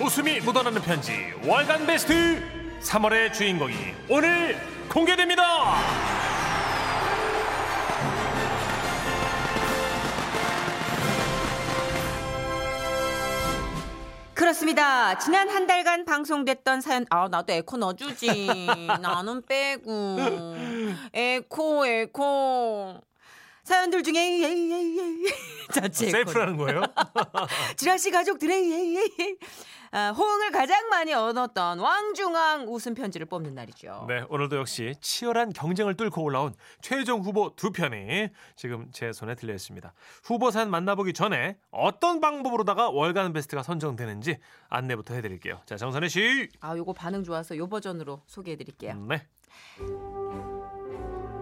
웃음이 묻어나는 편지 월간 베스트 3월의 주인공이 오늘 공개됩니다. 그렇습니다. 지난 한 달간 방송됐던 사연, 아, 나도 에코 넣어주지. 나는 빼고. 에코, 에코. 사연들 중에, 예이. 자체. 셀프라는 거예요? 지라시 가족들의. 아, 호응을 가장 많이 얻었던 왕중왕 웃음 편지를 뽑는 날이죠. 네, 오늘도 역시 치열한 경쟁을 뚫고 올라온 최종 후보 두 편이 지금 제 손에 들려 있습니다. 후보 사연 만나보기 전에 어떤 방법으로다가 월간 베스트가 선정되는지 안내부터 해드릴게요. 자, 정선혜 씨. 아, 요거 반응 좋아서 요 버전으로 소개해 드릴게요. 네.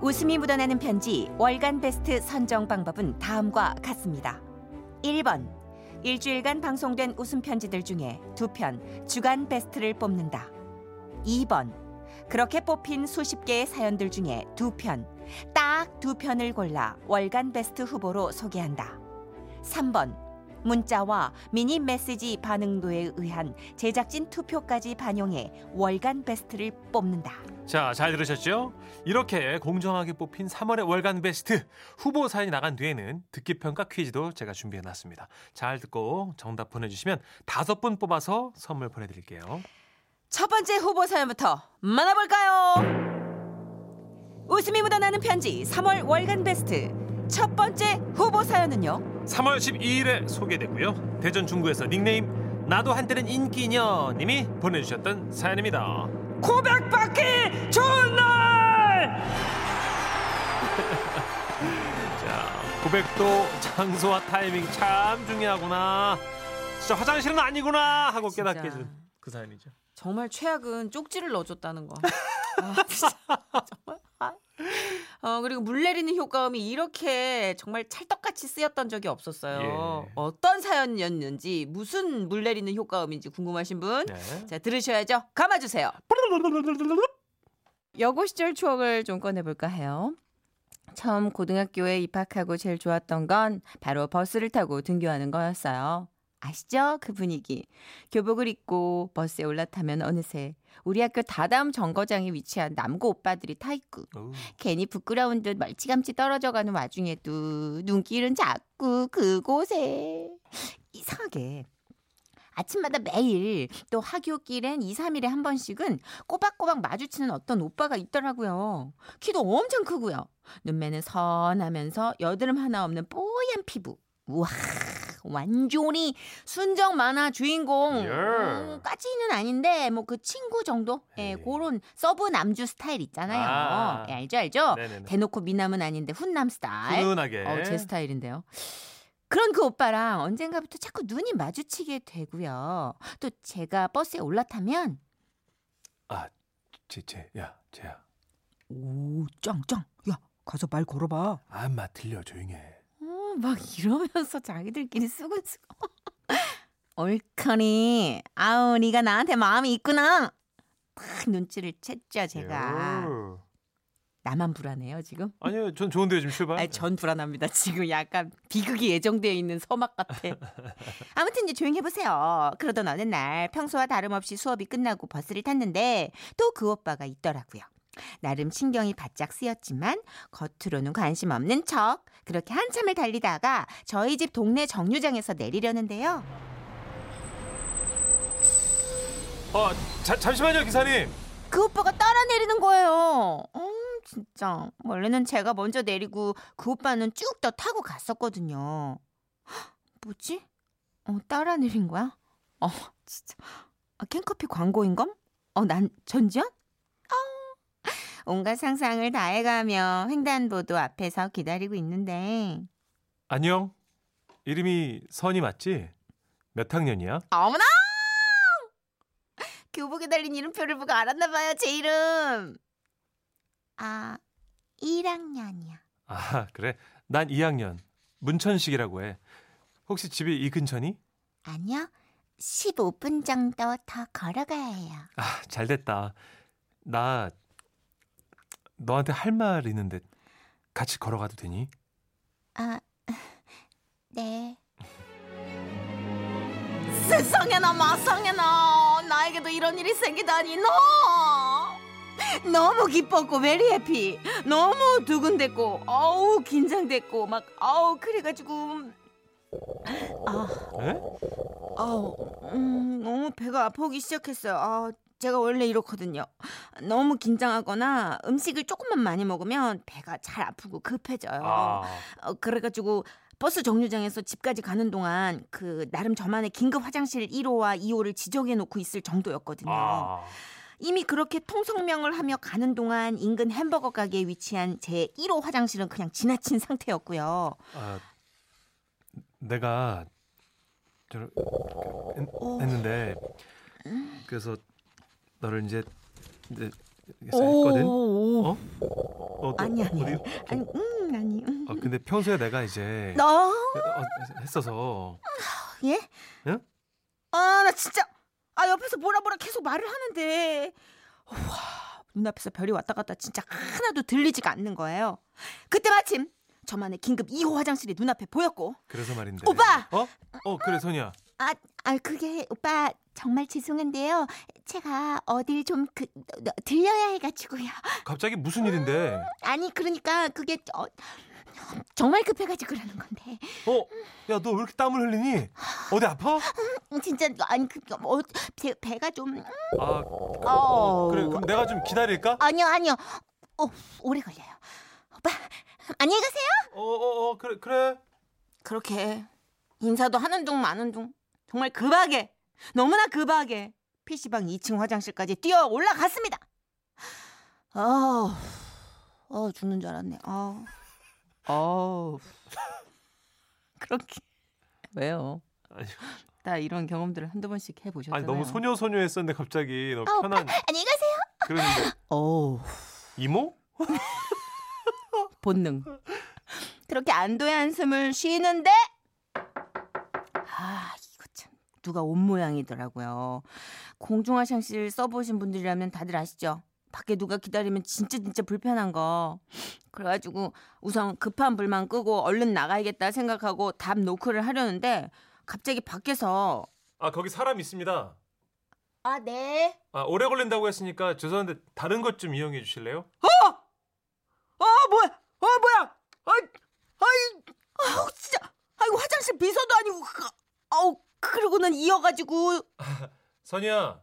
웃음이 묻어나는 편지 월간 베스트 선정 방법은 다음과 같습니다. 1번. 일주일간 방송된 웃음 편지들 중에 두 편 주간 베스트를 뽑는다. 2번. 그렇게 뽑힌 수십 개의 사연들 중에 두 편, 딱 두 편을 골라 월간 베스트 후보로 소개한다. 3번. 문자와 미니 메시지 반응도에 의한 제작진 투표까지 반영해 월간 베스트를 뽑는다. 자, 잘 들으셨죠? 이렇게 공정하게 뽑힌 3월의 월간 베스트 후보 사연이 나간 뒤에는 듣기 평가 퀴즈도 제가 준비해 놨습니다. 잘 듣고 정답 보내 주시면 다섯 분 뽑아서 선물 보내 드릴게요. 첫 번째 후보 사연부터 만나 볼까요? 웃음이 묻어나는 편지 3월 월간 베스트 첫 번째 후보 사연은요. 3월 12일에 소개되고요. 대전 중구에서 닉네임 나도 한때는 인기녀 님이 보내주셨던 사연입니다. 고백받기 좋은 날! 자, 고백도 장소와 타이밍 참 중요하구나. 진짜 화장실은 아니구나 하고. 깨닫게 해준 그 사연이죠. 정말 최악은 쪽지를 넣어줬다는 거. 아, 진짜. 어 그리고 물 내리는 효과음이 이렇게 정말 찰떡같이 쓰였던 적이 없었어요. 예. 어떤 사연이었는지 무슨 물 내리는 효과음인지 궁금하신 분, 네. 자 들으셔야죠. 감아주세요. 여고 시절 추억을 좀 꺼내볼까 해요. 처음 고등학교에 입학하고 제일 좋았던 건 바로 버스를 타고 등교하는 거였어요. 아시죠? 그 분위기. 교복을 입고 버스에 올라타면 어느새 우리 학교 다다음 정거장에 위치한 남고 오빠들이 타 있고 어우, 괜히 부끄러운 듯 멀찌감치 떨어져가는 와중에도 눈길은 자꾸 그곳에 이상하게 아침마다 매일 또 하교길엔 2, 3일에 한 번씩은 꼬박꼬박 마주치는 어떤 오빠가 있더라고요. 키도 엄청 크고요. 눈매는 선하면서 여드름 하나 없는 뽀얀 피부. 우와 완전히 순정 만화 주인공 예. 음, 까지는 아닌데 뭐 그 친구 정도 예. 그런 sub 남주 스타일 있잖아요 아. 예, 알죠 알죠 네네네. 대놓고 미남은 아닌데 훈남 스타일 훈훈하게. 어, 제 스타일인데요. 그런 그 오빠랑 언젠가부터 자꾸 눈이 마주치게 되고요. 또 제가 버스에 올라타면 아, 제, 제, 야, 쟤야. 오, 짱짱. 야, 가서 말 걸어봐. 안마 들려 조용해. 어, 막 이러면서 자기들끼리 쓰고쓰고 옳거니 아우 네가 나한테 마음이 있구나. 딱 눈치를 챘죠 제가. 요. 나만 불안해요 지금? 아니요, 전 좋은데요 지금 출발. 아니, 전 불안합니다. 지금 약간 비극이 예정되어 있는 서막 같아. 아무튼 이제 조용히 해보세요. 그러던 어느 날 평소와 다름없이 수업이 끝나고 버스를 탔는데 또 그 오빠가 있더라고요. 나름 신경이 바짝 쓰였지만 겉으로는 관심 없는 척 그렇게 한참을 달리다가 저희 집 동네 정류장에서 내리려는데요. 어, 자, 잠시만요 기사님. 그 오빠가 따라 내리는 거예요. 음, 진짜. 원래는 제가 먼저 내리고 그 오빠는 쭉 더 타고 갔었거든요. 헉, 뭐지? 어, 따라 내린 거야? 어, 진짜. 아, 캔커피 광고인 검? 어, 난 전지현? 어, 온갖 상상을 다 해가며 횡단보도 앞에서 기다리고 있는데 안녕. 이름이 선이 맞지? 몇 학년이야? 어머나! 교복에 달린 이름표를 보고 알았나 봐요, 제 이름. 아, 1학년이야. 아, 그래. 난 2학년. 문천식이라고 해. 혹시 집이 이 근처니? 아니요. 15분 정도 더 걸어가야 해요. 아, 잘 됐다. 나 너한테 할 말 있는데 같이 걸어가도 되니? 아, 네. 세상에나 마상에나 나에게도 이런 일이 생기다니 너 너무 기뻤고 메리 해피 너무 두근댔고 어우 긴장됐고 막 어우 그래가지고 아 에? 아우 음, 너무 배가 아프기 시작했어요 아 제가 원래 이렇거든요 너무 긴장하거나 음식을 조금만 많이 먹으면 배가 잘 아프고 급해져요 아, 어, 그래가지고 버스 정류장에서 집까지 가는 동안 그 나름 저만의 긴급 화장실 1호와 2호를 지정해 놓고 있을 정도였거든요. 아. 이미 그렇게 통성명을 하며 가는 동안 인근 햄버거 가게에 위치한 제 1호 화장실은 그냥 지나친 상태였고요. 아, 내가 저 했, 어. 했는데 그래서 너를 이제 이제 했거든. 오, 어? 어, 너 아니 아니 어디- 아니 음 아니 음. 아, 근데 평소에 내가 이제 너 어, 했어서 예? 응? 아나 진짜 아 옆에서 뭐라 뭐라 계속 말을 하는데 와 눈앞에서 별이 왔다 갔다 진짜 하나도 들리지가 않는 거예요. 그때 마침 저만의 긴급 2호 화장실이 눈앞에 보였고 그래서 말인데. 오빠! 어? 어 그래 선이야. 아, 아 그게 오빠 정말 죄송한데요. 제가 어딜 좀 그, 들려야 해가지고요. 갑자기 무슨 일인데? 아니 그러니까 그게 어, 정말 급해가지고 그러는 건데 어? 야 너 왜 이렇게 땀을 흘리니? 어디 아파? 음, 진짜 아니 그 어, 배, 배가 좀아 어. 그래 그럼 내가 좀 기다릴까? 아니요 아니요 어 오래 걸려요. 오빠 안녕히 가세요. 어 어어 어, 그래 그래. 그렇게 인사도 하는 중 마는 중 정말 급하게 너무나 급하게 PC방 2층 화장실까지 뛰어 올라갔습니다. 아, 어 죽는 줄 알았네. 아, 어, 그렇게 왜요? 아니, 나 이런 경험들을 한두 번씩 해보셨잖아요. 아니 너무 소녀 소녀 했었는데 갑자기 너 아, 편한 안녕히 가세요. 그러는데 어, 이모? 본능. 그렇게 안도의 한숨을 쉬는데 아 이거 참 누가 온 모양이더라고요. 공중 화장실 써보신 분들이라면 다들 아시죠? 밖에 누가 기다리면 진짜 진짜 불편한 거. 그래가지고 우선 급한 불만 끄고 얼른 나가야겠다 생각하고 답 노크를 하려는데 갑자기 밖에서 아 거기 사람 있습니다. 아 네. 아 오래 걸린다고 했으니까 죄송한데 다른 것 좀 이용해 주실래요? 아 뭐야? 아 뭐야? 아, 아이, 아우 진짜, 아이고 화장실 비서도 아니고, 그, 아우 그러고는 이어가지고, 선이야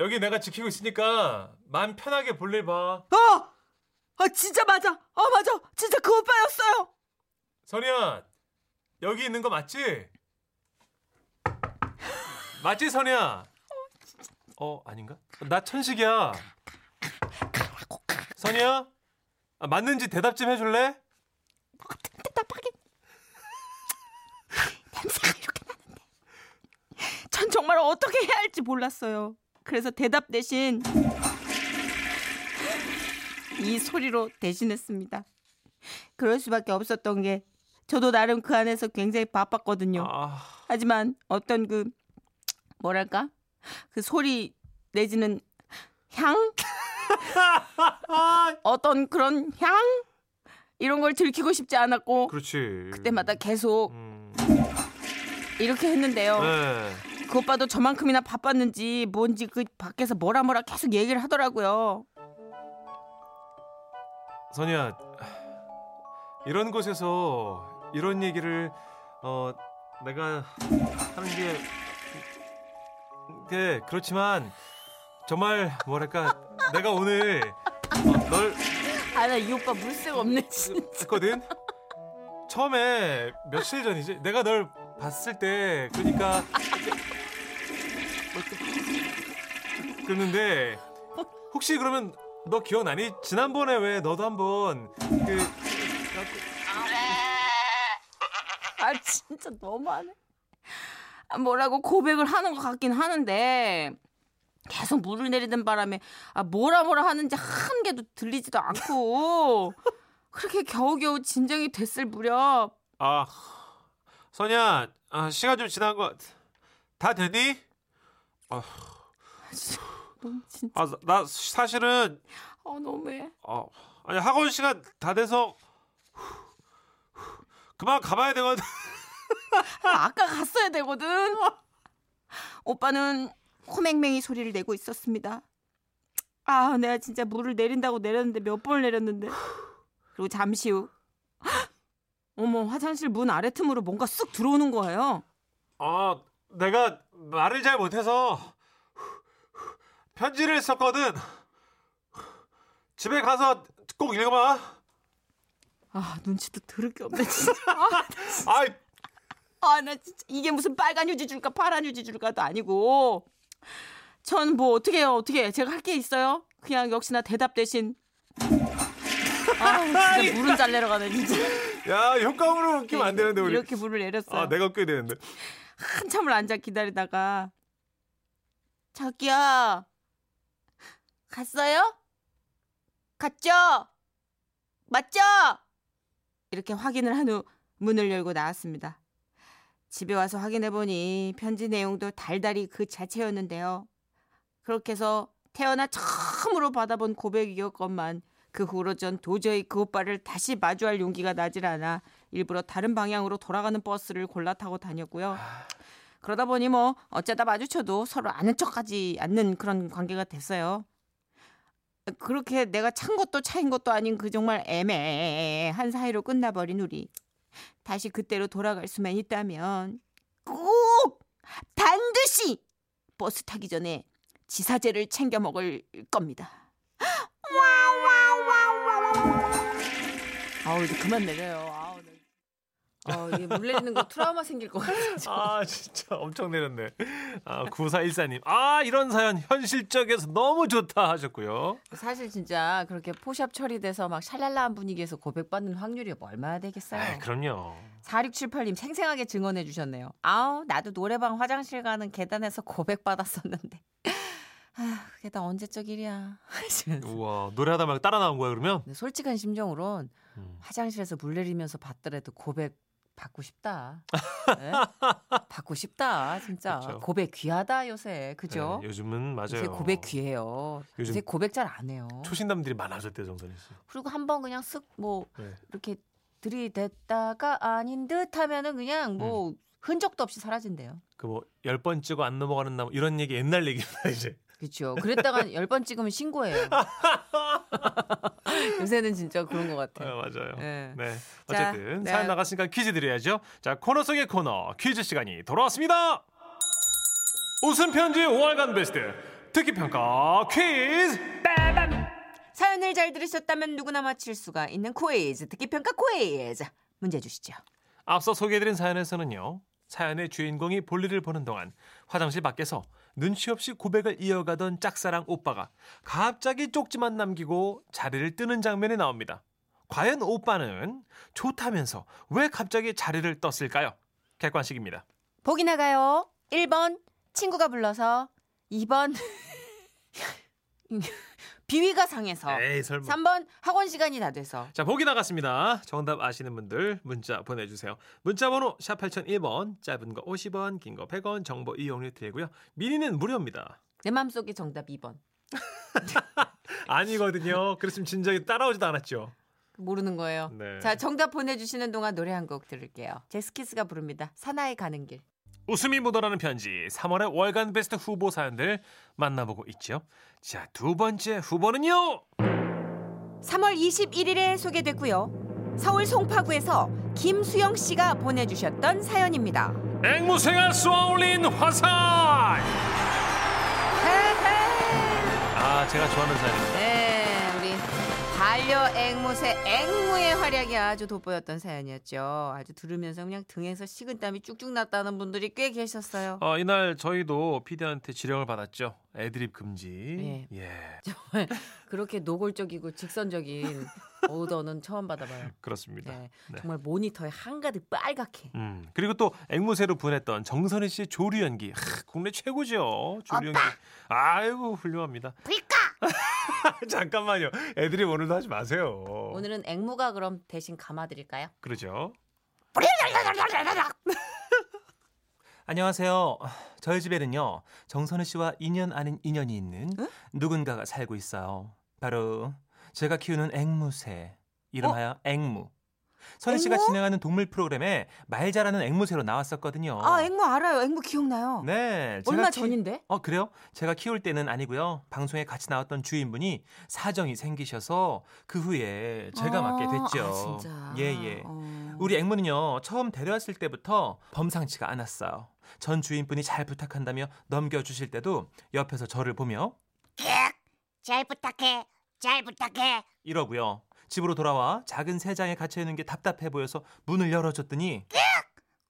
여기 내가 지키고 있으니까 마음 편하게 볼일 봐. 아, 아 진짜 맞아, 아 맞아, 진짜 그 오빠였어요. 선이야 여기 있는 거 맞지? 맞지 선이야? 어 아닌가? 나 천식이야. 선이야? 아, 맞는지 대답 좀 해줄래? 답답하게 냄새가 이렇게 나는데, 전 정말 어떻게 해야 할지 몰랐어요. 그래서 대답 대신 이 소리로 대신했습니다. 그럴 수밖에 없었던 게 저도 나름 그 안에서 굉장히 바빴거든요. 아, 하지만 어떤 그 뭐랄까 그 소리 내지는 향 어떤 그런 향 이런 걸 들키고 싶지 않았고 그렇지. 그때마다 계속 음, 이렇게 했는데요. 네. 그 오빠도 저만큼이나 바빴는지 뭔지 그 밖에서 뭐라 뭐라 계속 얘기를 하더라고요. 선이야 이런 곳에서 이런 얘기를 어 내가 하는 게게 그렇지만 정말 뭐랄까 내가 오늘 어, 널 아나 이 오빠 물색 없네 진짜. 했거든 처음에 며칠 전이지 내가 널 봤을 때 그러니까 이렇게 그랬는데 혹시 그러면 너 기억나니 지난번에 왜 너도 한번 그 아 진짜 너무하네. 아, 뭐라고 고백을 하는 것 같긴 하는데 계속 물을 내리던 바람에 아 뭐라 뭐라 하는지 한 개도 들리지도 않고 그렇게 겨우겨우 진정이 됐을 무렵 아, 선야, 아, 시간 좀 지난 것. 다 되니? 너무 진짜 아, 나 사실은 어 너무해. 어, 아니 학원 시간 다 돼서 그만 가봐야 되거든. 아, 아까 갔어야 되거든. 오빠는 호맹맹이 소리를 내고 있었습니다. 아, 내가 진짜 물을 내린다고 내렸는데 몇 번을 내렸는데. 그리고 잠시 후 어머, 화장실 문 아래 틈으로 뭔가 쑥 들어오는 거예요. 아, 내가 말을 잘 못해서 편지를 썼거든. 집에 가서 꼭 읽어봐. 아, 눈치도 들을 게 없네, 진짜. 아이, 아, 나 진짜 이게 무슨 빨간 휴지 줄까 파란 휴지 줄까도 아니고. 전 뭐 어떻게 해요? 어떻게 해? 제가 할 게 있어요? 그냥 역시나 대답 대신 아, 진짜 물은 잘 내려가네, 진짜. 야 효과음으로 웃기면 안 되는데 우리. 이렇게 물을 내렸어요. 아 내가 웃겨야 되는데. 한참을 앉아 기다리다가 자기야 갔어요? 갔죠? 맞죠? 이렇게 확인을 한 후 문을 열고 나왔습니다. 집에 와서 확인해 보니 편지 내용도 달달이 그 자체였는데요. 그렇게 해서 태어나 처음으로 받아본 고백이었건만 그 후로 전 도저히 그 오빠를 다시 마주할 용기가 나질 않아 일부러 다른 방향으로 돌아가는 버스를 골라 타고 다녔고요. 그러다 보니 뭐 어쩌다 마주쳐도 서로 아는 척하지 않는 그런 관계가 됐어요. 그렇게 내가 찬 것도 차인 것도 아닌 그 정말 애매한 사이로 끝나버린 우리. 다시 그때로 돌아갈 수만 있다면 꼭 반드시 버스 타기 전에 지사제를 챙겨 먹을 겁니다. 아우 이제 그만 내려요. 네. 어, 이게 물 내리는 거 트라우마 생길 것 같아요. 아 진짜 엄청 내렸네. 아 9414님. 아 이런 사연 현실적에서 너무 좋다 하셨고요. 사실 진짜 그렇게 포샵 처리돼서 막 샬랄라한 분위기에서 고백받는 확률이 뭐 얼마나 되겠어요. 아 그럼요. 4678님 생생하게 증언해 주셨네요. 아우 나도 노래방 화장실 가는 계단에서 고백받았었는데. 아 그게 다 언제적 일이야. 우와 노래하다 말고 따라 나온 거야 그러면? 솔직한 심정으론 음. 화장실에서 물 내리면서 받더라도 고백 받고 싶다. 네? 받고 싶다 진짜. 그쵸. 고백 귀하다 요새 그죠? 네, 요즘은 맞아요. 요새 고백 귀해요. 요즘 요새 고백 잘 안 해요. 초신남들이 많아졌대 정선희 씨. 그리고 한 번 그냥 쓱 뭐 네. 이렇게 들이댔다가 아닌 듯 하면은 그냥 음. 뭐 흔적도 없이 사라진대요. 그 뭐 열 번 찍어 안 넘어가는 나무 이런 얘기 옛날 얘기입니다 이제. 그렇죠. 그랬다가 열 번 찍으면 신고해요. 요새는 진짜 그런 것 아, 같아요. 맞아요. 네. 네. 자, 어쨌든 네. 사연 나갔으니까 퀴즈 드려야죠. 자 코너 속의 코너 퀴즈 시간이 돌아왔습니다. 웃음 편지 5월간 베스트 듣기 평가 퀴즈. 사연을 잘 들으셨다면 누구나 맞힐 수가 있는 퀴즈 듣기 평가 퀴즈 문제 주시죠. 앞서 소개해드린 사연에서는요. 사연의 주인공이 볼일을 보는 동안 화장실 밖에서 눈치 없이 고백을 이어가던 짝사랑 오빠가 갑자기 쪽지만 남기고 자리를 뜨는 장면이 나옵니다. 과연 오빠는 좋다면서 왜 갑자기 자리를 떴을까요? 객관식입니다. 보기 나가요. 1번 친구가 불러서 2번 비위가 상해서 에이 설마. 3번 학원 시간이 다 돼서 자 보기 나갔습니다. 정답 아시는 분들 문자 보내주세요. 문자 번호 샵 8001번 짧은 거 50원 긴 거 100원 정보 이용료 들고요. 미니는 무료입니다. 내 마음속에 정답 2번. 아니거든요. 그랬으면 진작에 따라오지도 않았죠. 모르는 거예요. 네. 자, 정답 보내주시는 동안 노래 한 곡 들을게요. 제스키스가 부릅니다. 사나이 가는 길. 웃음이 묻어나는 편지 3월의 월간 베스트 후보 사연들 만나보고 있죠. 자, 두 번째 후보는요. 3월 21일에 소개됐고요. 서울 송파구에서 김수영 씨가 보내주셨던 사연입니다. 앵무새가 쏘아올린 화살. 아, 제가 좋아하는 사연입니다. 네, 반려 앵무새 앵무의 활약이 아주 돋보였던 사연이었죠. 아주 들으면서 그냥 등에서 식은땀이 쭉쭉 났다는 분들이 꽤 계셨어요. 어, 이날 저희도 피디한테 지령을 받았죠. 애드립 금지. 예. 예. 정말 그렇게 노골적이고 직선적인 오더는 처음 받아봐요. 그렇습니다. 네, 네. 정말 모니터에 한가득 빨갛게. 음, 그리고 또 앵무새로 분했던 정선희 씨의 조류 연기. 하, 국내 최고죠. 조류 연기. 아이고, 훌륭합니다. 불까! 잠깐만요. 애들이 오늘도 하지 마세요. 오늘은 앵무가 그럼 대신 감아드릴까요? 그러죠. 안녕하세요. 저희 집에는요 정선우 씨와 인연 아닌 인연이 있는 누군가가 살고 있어요. 바로 제가 키우는 앵무새 이름하여 앵무. 선희 씨가? 진행하는 동물 프로그램에 말 잘하는 앵무새로 나왔었거든요. 아 앵무 알아요. 앵무 기억나요. 네. 제가 얼마 키- 전인데? 어 그래요? 제가 키울 때는 아니고요. 방송에 같이 나왔던 주인분이 사정이 생기셔서 그 후에 제가 맡게 됐죠. 아, 진짜. 예 예. 어. 우리 앵무는요 처음 데려왔을 때부터 범상치가 않았어요. 전 주인분이 잘 부탁한다며 넘겨주실 때도 옆에서 저를 보며 잘 부탁해. 잘 부탁해. 이러고요. 집으로 돌아와 작은 새장에 갇혀 있는 게 답답해 보여서 문을 열어줬더니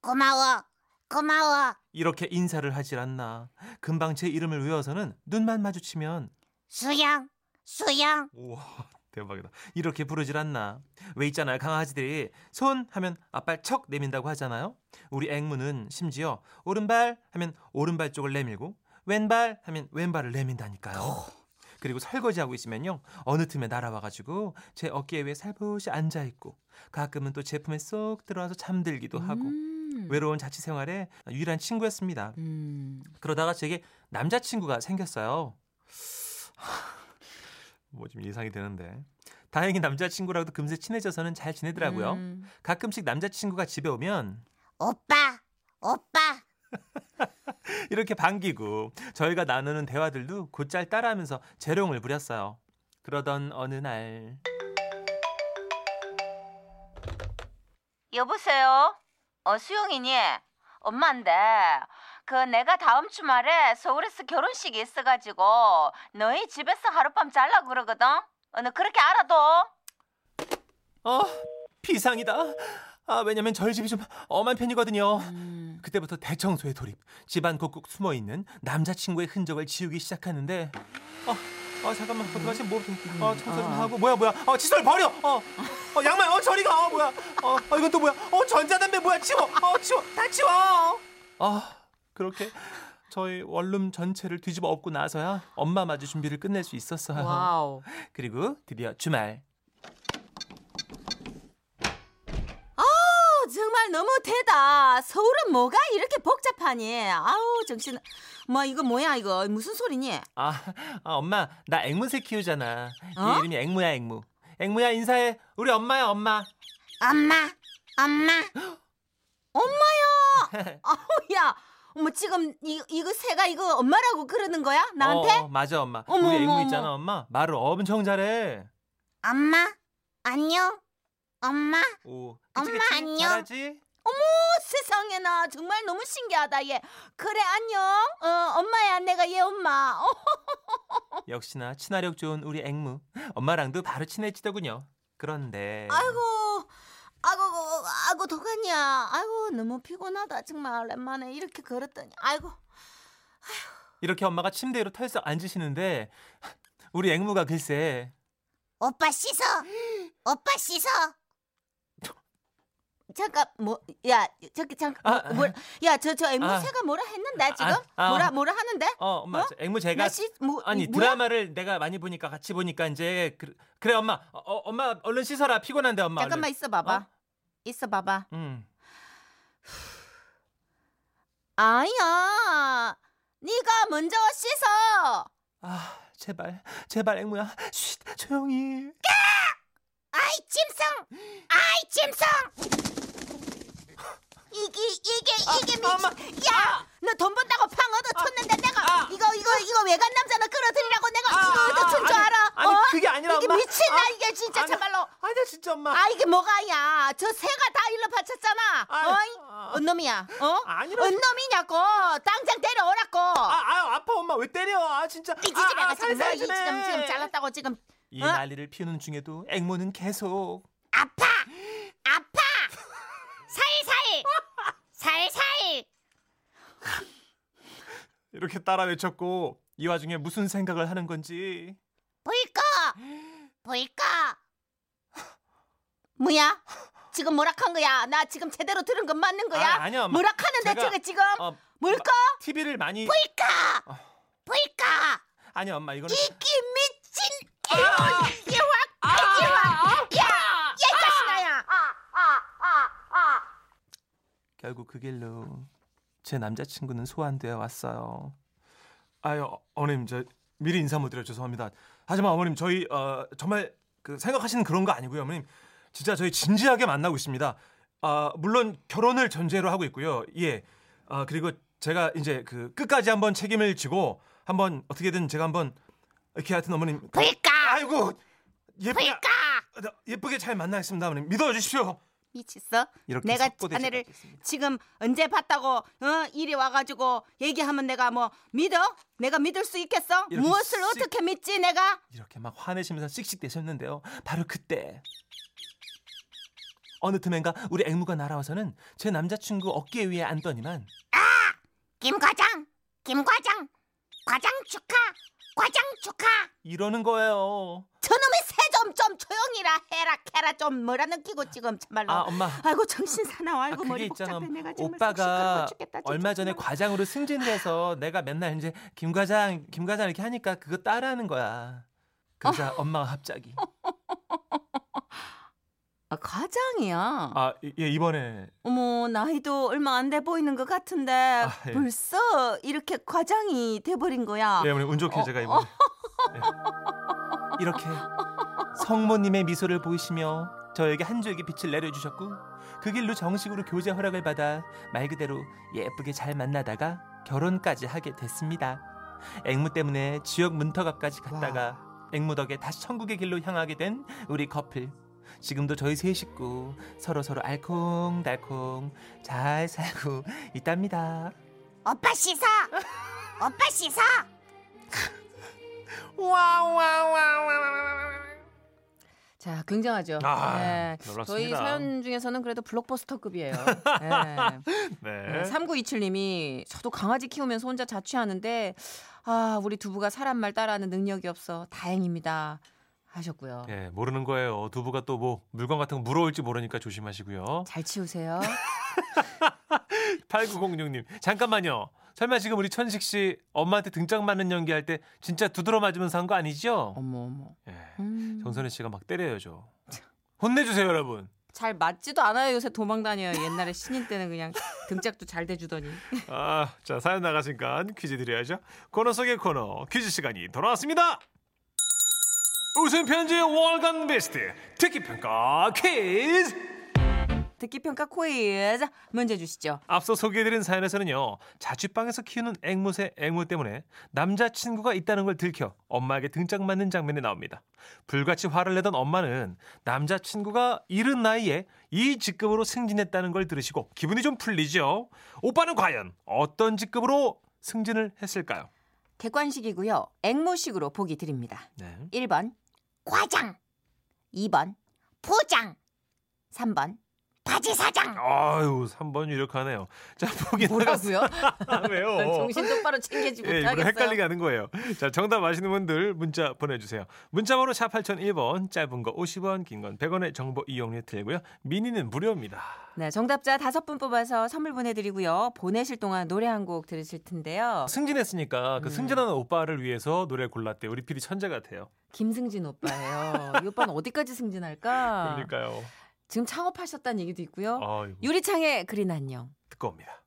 고마워. 고마워. 이렇게 인사를 하질 않나. 금방 제 이름을 외워서는 눈만 마주치면 수영. 수영. 우와 대박이다. 이렇게 부르질 않나. 왜 있잖아요 강아지들이 손 하면 앞발 척 내민다고 하잖아요. 우리 앵무는 심지어 오른발 하면 오른발 쪽을 내밀고 왼발 하면 왼발을 내민다니까요. 그리고 설거지하고 있으면요 어느 틈에 날아와가지고 제 어깨 위에 살포시 앉아 있고 가끔은 또 제품에 쏙 들어와서 잠들기도 하고 음. 외로운 자취 생활에 유일한 친구였습니다. 음. 그러다가 제게 남자친구가 생겼어요. 뭐 좀 예상이 되는데. 다행히 남자친구랑도 금세 친해져서는 잘 지내더라고요. 음. 가끔씩 남자친구가 집에 오면 오빠. 오빠. 이렇게 반기고 저희가 나누는 대화들도 곧잘 따라하면서 재롱을 부렸어요. 그러던 어느 날 여보세요? 어, 수영이니? 엄마인데, 그 내가 다음 주말에 서울에서 결혼식이 있어가지고 너희 집에서 하룻밤 잘라 그러거든? 어, 너 그렇게 알아둬? 어 비상이다. 아 왜냐면 저희 집이 좀 엄한 편이거든요. 음. 그때부터 대청소에 돌입. 집안 곳곳 숨어 있는 남자친구의 흔적을 지우기 시작하는데, 어, 어 잠깐만 어떡하지? 뭐좀 어, 청소 좀 어. 하고 뭐야 뭐야? 어 칫솔 버려. 어, 어 양말 어 저리 가. 어, 뭐야? 어, 어 이건 또 뭐야? 어 전자담배 뭐야? 치워. 어 치워. 다 치워. 아 그렇게 저희 원룸 전체를 뒤집어 엎고 나서야 엄마 맞이 준비를 끝낼 수 있었어요. 와우. 그리고 드디어 주말. 어, 정말 너무 대다. 서울은 뭐가 이렇게 복잡하니? 아우 정신. 뭐 이거 뭐야 이거 무슨 소리니? 아, 아, 엄마 나 앵무새 키우잖아. 어? 얘 이름이 앵무야 앵무. 앵무야 인사해. 우리 엄마야 엄마. 엄마. 엄마. 아우 야. 뭐 지금 이, 이거 새가 이거 엄마라고 그러는 거야? 나한테? 어, 맞아 엄마. 어머, 우리 어머, 앵무 어머. 있잖아 엄마. 말을 엄청 잘해. 엄마. 안녕. 엄마. 오, 엄마, 그치? 안녕. 잘하지? 어, 세상에나 정말 너무 신기하다 얘. 그래 안녕. 어 엄마야 내가 얘 엄마. 어, 역시나 친화력 좋은 우리 앵무. 엄마랑도 바로 친해지더군요. 그런데 아이고. 아이고 아이고 도가니야. 아이고 너무 피곤하다 정말 오랜만에 이렇게 걸었더니. 아이고. 이렇게 엄마가 침대로 털썩 앉으시는데 우리 앵무가 글쎄 오빠 씻어. 오빠 씻어. 잠깐 뭐야 저기 잠깐 아, 뭐, 야저 저 아. 앵무새가 뭐라 했는데 지금 아, 아. 뭐라 뭐라 하는데? 어 엄마 어? 저 앵무 제가 나씨 뭐 아니 뭐야? 드라마를 내가 많이 보니까 같이 보니까 이제 그, 그래 엄마 어, 어, 엄마 얼른 씻어라 피곤한데 엄마 잠깐만 얼른. 있어 봐봐. 어? 있어 봐봐. 음. 아야. 네가 먼저 씻어. 아 제발 제발 앵무야 쉿 조용히 아이 짐승. 아이 짐승. 이게 이게 이게 미친. 엄마 야, 너 돈 번다고 팡 얻어 쳤는데 내가 아. 이거 이거 이거 외간 남자나 끌어들이라고 내가 아, 이거 얻어 준줄 아니, 알아? 아니, 어? 그게 아니라 이게 엄마. 미친나 아, 이게 진짜 아니, 참말로. 아니야 진짜 엄마 아 이게 뭐가야? 저 새가 다 일러 바쳤잖아. 어이? 아. 언놈이야? 어? 아니라 언놈이냐고? 당장 때려오라고. 아, 아 아파 엄마 왜 때려 아 진짜 이 지지배가 아, 아, 지금 좀 지금 해. 지금 잘랐다고 지금 이 어? 난리를 피우는 중에도 앵무는 계속. 아파. 이렇게 따라 외쳤고 이 와중에 무슨 생각을 하는 건지 볼까? 볼까? 뭐야? 지금 뭐락한 거야? 나 지금 제대로 들은 건 맞는 거야? 아, 아니야, 엄마. 제가- 저게 지금 어, 뭘까? TV를 많이 볼까? 볼까? 아니야 엄마 이거는 이게 미친 아! 이게 확 이게 확 야! 야, 이 자식아야! 결국 그 길로 제 남자친구는 소환되어 왔어요. 아유 어, 어머님 저 미리 인사 못 드려 죄송합니다. 하지만 어머님 저희 어, 정말 그 생각하시는 그런 거 아니고요 어머님 진짜 저희 진지하게 만나고 있습니다. 아, 물론 결혼을 전제로 하고 있고요. 예. 아, 그리고 제가 이제 그 끝까지 한번 책임을 지고 한번 어떻게든 제가 한번 이렇게 하여튼 어머님 그- 불까? 아이고 예쁘게 불까? 예쁘게 잘 만나겠습니다, 어머님. 믿어 주십시오. 이렇게 내가 자네를. 지금 언제 봤다고 어? 이리 와가지고 얘기하면 내가 뭐 믿어? 내가 믿을 수 있겠어? 무엇을 씩- 어떻게 믿지 내가? 이렇게 막 화내시면서 씩씩대셨는데요. 바로 그때 어느 틈엔가 우리 앵무가 날아와서는 제 남자친구 어깨 위에 앉더니만 김 과장, 김 과장, 과장 축하, 과장 축하. 이러는 거예요. 저놈의 새좀좀 조용히라 해라 캐라 좀 뭐라 느끼고 지금 참말로 아 엄마 아이고 정신 사나워 아, 아이고 그게 머리 있잖아. 복잡해 내가 정말 오빠가 죽겠다. 얼마 전에 과장으로 승진을 해서 내가 맨날 이제 김 과장, 김 과장 이렇게 하니까 그거 따라하는 거야. 그러자 엄마가 갑자기 아, 과장이야 아 예 이번에 어머 나이도 얼마 안 돼 보이는 것 같은데 예. 벌써 이렇게 과장이 돼버린 거야 예 어머니 운 좋게 어, 제가 이번에 예. 이렇게 성모님의 미소를 보이시며 저에게 한 줄기 빛을 내려주셨고 그 길로 정식으로 교제 허락을 받아 말 그대로 예쁘게 잘 만나다가 결혼까지 하게 됐습니다. 앵무 때문에 지역 문턱 앞까지 갔다가 앵무 덕에 다시 천국의 길로 향하게 된 우리 커플. 지금도 저희 세 식구 서로 서로 알콩달콩 잘 살고 있답니다. 오빠 씻어. 오빠 씻어. 자 굉장하죠 아, 네. 저희 사연 중에서는 그래도 블록버스터급이에요 네. 네. 3927님이 저도 강아지 키우면서 혼자 자취하는데 아 우리 두부가 사람 말 따라하는 능력이 없어 다행입니다 하셨고요. 예, 모르는 거예요. 두부가 또 뭐 물건 같은 거 물어올지 모르니까 조심하시고요. 잘 치우세요. 8906님, 잠깐만요. 설마 지금 우리 천식 씨 엄마한테 등짝 맞는 연기할 때 진짜 두드러 맞으면서 한 거 아니죠? 어머 어머. 예, 음. 정선혜 씨가 막 때려야죠. 혼내주세요, 여러분. 잘 맞지도 않아요. 요새 도망 다녀요. 옛날에 신인 때는 그냥 등짝도 잘 대주더니. 아, 자 사연 나가시니까 퀴즈 드려야죠. 코너 속의 코너 퀴즈 시간이 돌아왔습니다. 웃음 편지 월간 베스트 듣기 평가 퀴즈. 듣기 평가 퀴즈 문제 주시죠. 앞서 소개해드린 사연에서는요 자취방에서 키우는 앵무새 앵무 때문에 남자친구가 있다는 걸 들켜 엄마에게 등짝 맞는 장면이 나옵니다. 불같이 화를 내던 엄마는 남자친구가 이른 나이에 이 직급으로 승진했다는 걸 들으시고 기분이 좀 풀리죠. 오빠는 과연 어떤 직급으로 승진을 했을까요? 객관식이고요. 앵무식으로 보기 드립니다. 네. 1번, 과장, 2번, 부장, 3번. 바지 사장. 아유 3번 유력하네요. 자 보기 뭐라고요? 왜요? 정신 똑바로 챙기지 예, 못하겠어요. 헷갈리게 하는 거예요. 자, 정답 아시는 분들 문자 보내주세요. 문자번호 샵 8001번, 짧은 거 50원, 긴 건 100원의 정보 이용료 들고요. 미니는 무료입니다. 네, 정답자 다섯 분 뽑아서 선물 보내드리고요. 보내실 동안 노래 한 곡 들으실 텐데요. 승진했으니까 그 음. 승진하는 오빠를 위해서 노래 골랐대. 우리 PD 천재 같아요. 김승진 오빠예요. 이 오빠는 어디까지 승진할까? 그러니까요. 지금 창업하셨다는 얘기도 있고요. 아이고, 유리창에 그린 안녕. 듣고 옵니다.